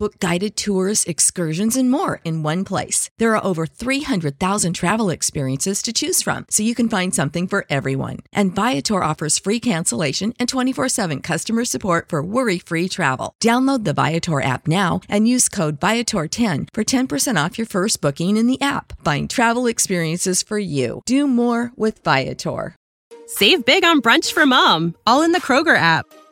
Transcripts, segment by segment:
Book guided tours, excursions, and more in one place. There are over 300,000 travel experiences to choose from, so you can find something for everyone. And Viator offers free cancellation and 24 7 customer support for worry free travel. Download the Viator app now and use code Viator10 for 10% off your first booking in the app. Find travel experiences for you. Do more with Viator. Save big on brunch for mom, all in the Kroger app.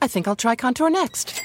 I think I'll try Contour next.